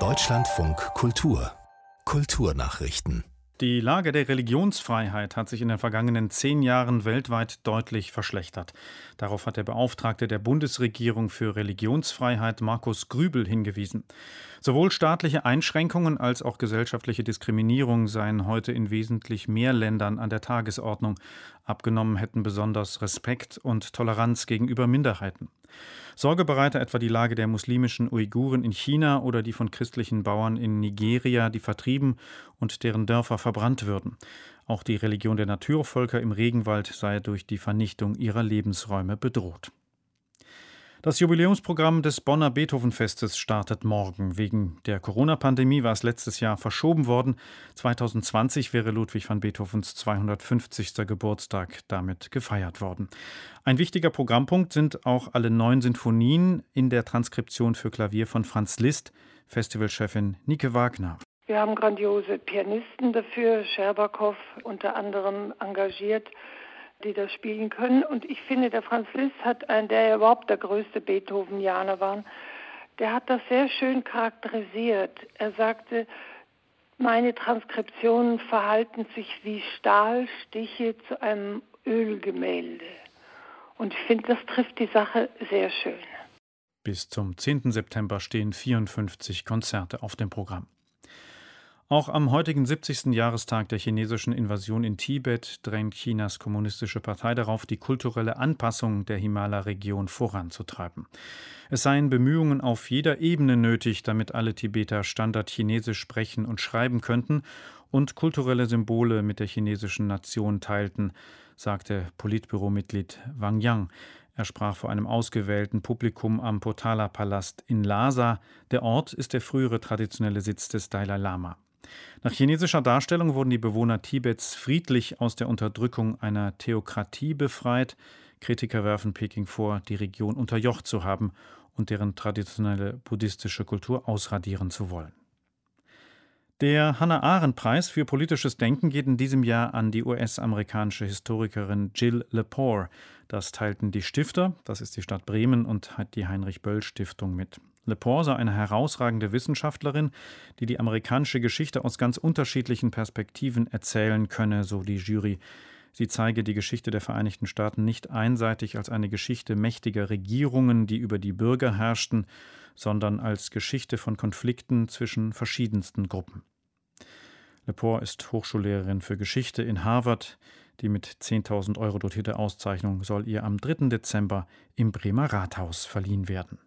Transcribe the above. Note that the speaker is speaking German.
Deutschlandfunk Kultur Kulturnachrichten die Lage der Religionsfreiheit hat sich in den vergangenen zehn Jahren weltweit deutlich verschlechtert. Darauf hat der Beauftragte der Bundesregierung für Religionsfreiheit Markus Grübel hingewiesen. Sowohl staatliche Einschränkungen als auch gesellschaftliche Diskriminierung seien heute in wesentlich mehr Ländern an der Tagesordnung. Abgenommen hätten besonders Respekt und Toleranz gegenüber Minderheiten. Sorge bereite etwa die Lage der muslimischen Uiguren in China oder die von christlichen Bauern in Nigeria, die vertrieben und deren Dörfer verbrannt würden. Auch die Religion der Naturvölker im Regenwald sei durch die Vernichtung ihrer Lebensräume bedroht. Das Jubiläumsprogramm des Bonner Beethovenfestes startet morgen. Wegen der Corona-Pandemie war es letztes Jahr verschoben worden. 2020 wäre Ludwig van Beethovens 250. Geburtstag damit gefeiert worden. Ein wichtiger Programmpunkt sind auch alle neun Sinfonien in der Transkription für Klavier von Franz Liszt, Festivalchefin Nike Wagner. Wir haben grandiose Pianisten dafür, Scherbakow unter anderem engagiert die das spielen können. Und ich finde, der Franz Liszt hat, ein, der ja überhaupt der größte Beethovenianer war, der hat das sehr schön charakterisiert. Er sagte, meine Transkriptionen verhalten sich wie Stahlstiche zu einem Ölgemälde. Und ich finde, das trifft die Sache sehr schön. Bis zum 10. September stehen 54 Konzerte auf dem Programm. Auch am heutigen 70. Jahrestag der chinesischen Invasion in Tibet drängt Chinas Kommunistische Partei darauf, die kulturelle Anpassung der Himalaya-Region voranzutreiben. Es seien Bemühungen auf jeder Ebene nötig, damit alle Tibeter Standard-Chinesisch sprechen und schreiben könnten und kulturelle Symbole mit der chinesischen Nation teilten, sagte Politbüromitglied Wang Yang. Er sprach vor einem ausgewählten Publikum am Potala-Palast in Lhasa. Der Ort ist der frühere traditionelle Sitz des Dalai Lama. Nach chinesischer Darstellung wurden die Bewohner Tibets friedlich aus der Unterdrückung einer Theokratie befreit. Kritiker werfen Peking vor, die Region unterjocht zu haben und deren traditionelle buddhistische Kultur ausradieren zu wollen. Der Hannah-Arendt-Preis für politisches Denken geht in diesem Jahr an die US-amerikanische Historikerin Jill Lepore. Das teilten die Stifter, das ist die Stadt Bremen und die Heinrich-Böll-Stiftung mit. Lepore sei eine herausragende Wissenschaftlerin, die die amerikanische Geschichte aus ganz unterschiedlichen Perspektiven erzählen könne, so die Jury. Sie zeige die Geschichte der Vereinigten Staaten nicht einseitig als eine Geschichte mächtiger Regierungen, die über die Bürger herrschten, sondern als Geschichte von Konflikten zwischen verschiedensten Gruppen. Lepore ist Hochschullehrerin für Geschichte in Harvard. Die mit 10.000 Euro dotierte Auszeichnung soll ihr am 3. Dezember im Bremer Rathaus verliehen werden.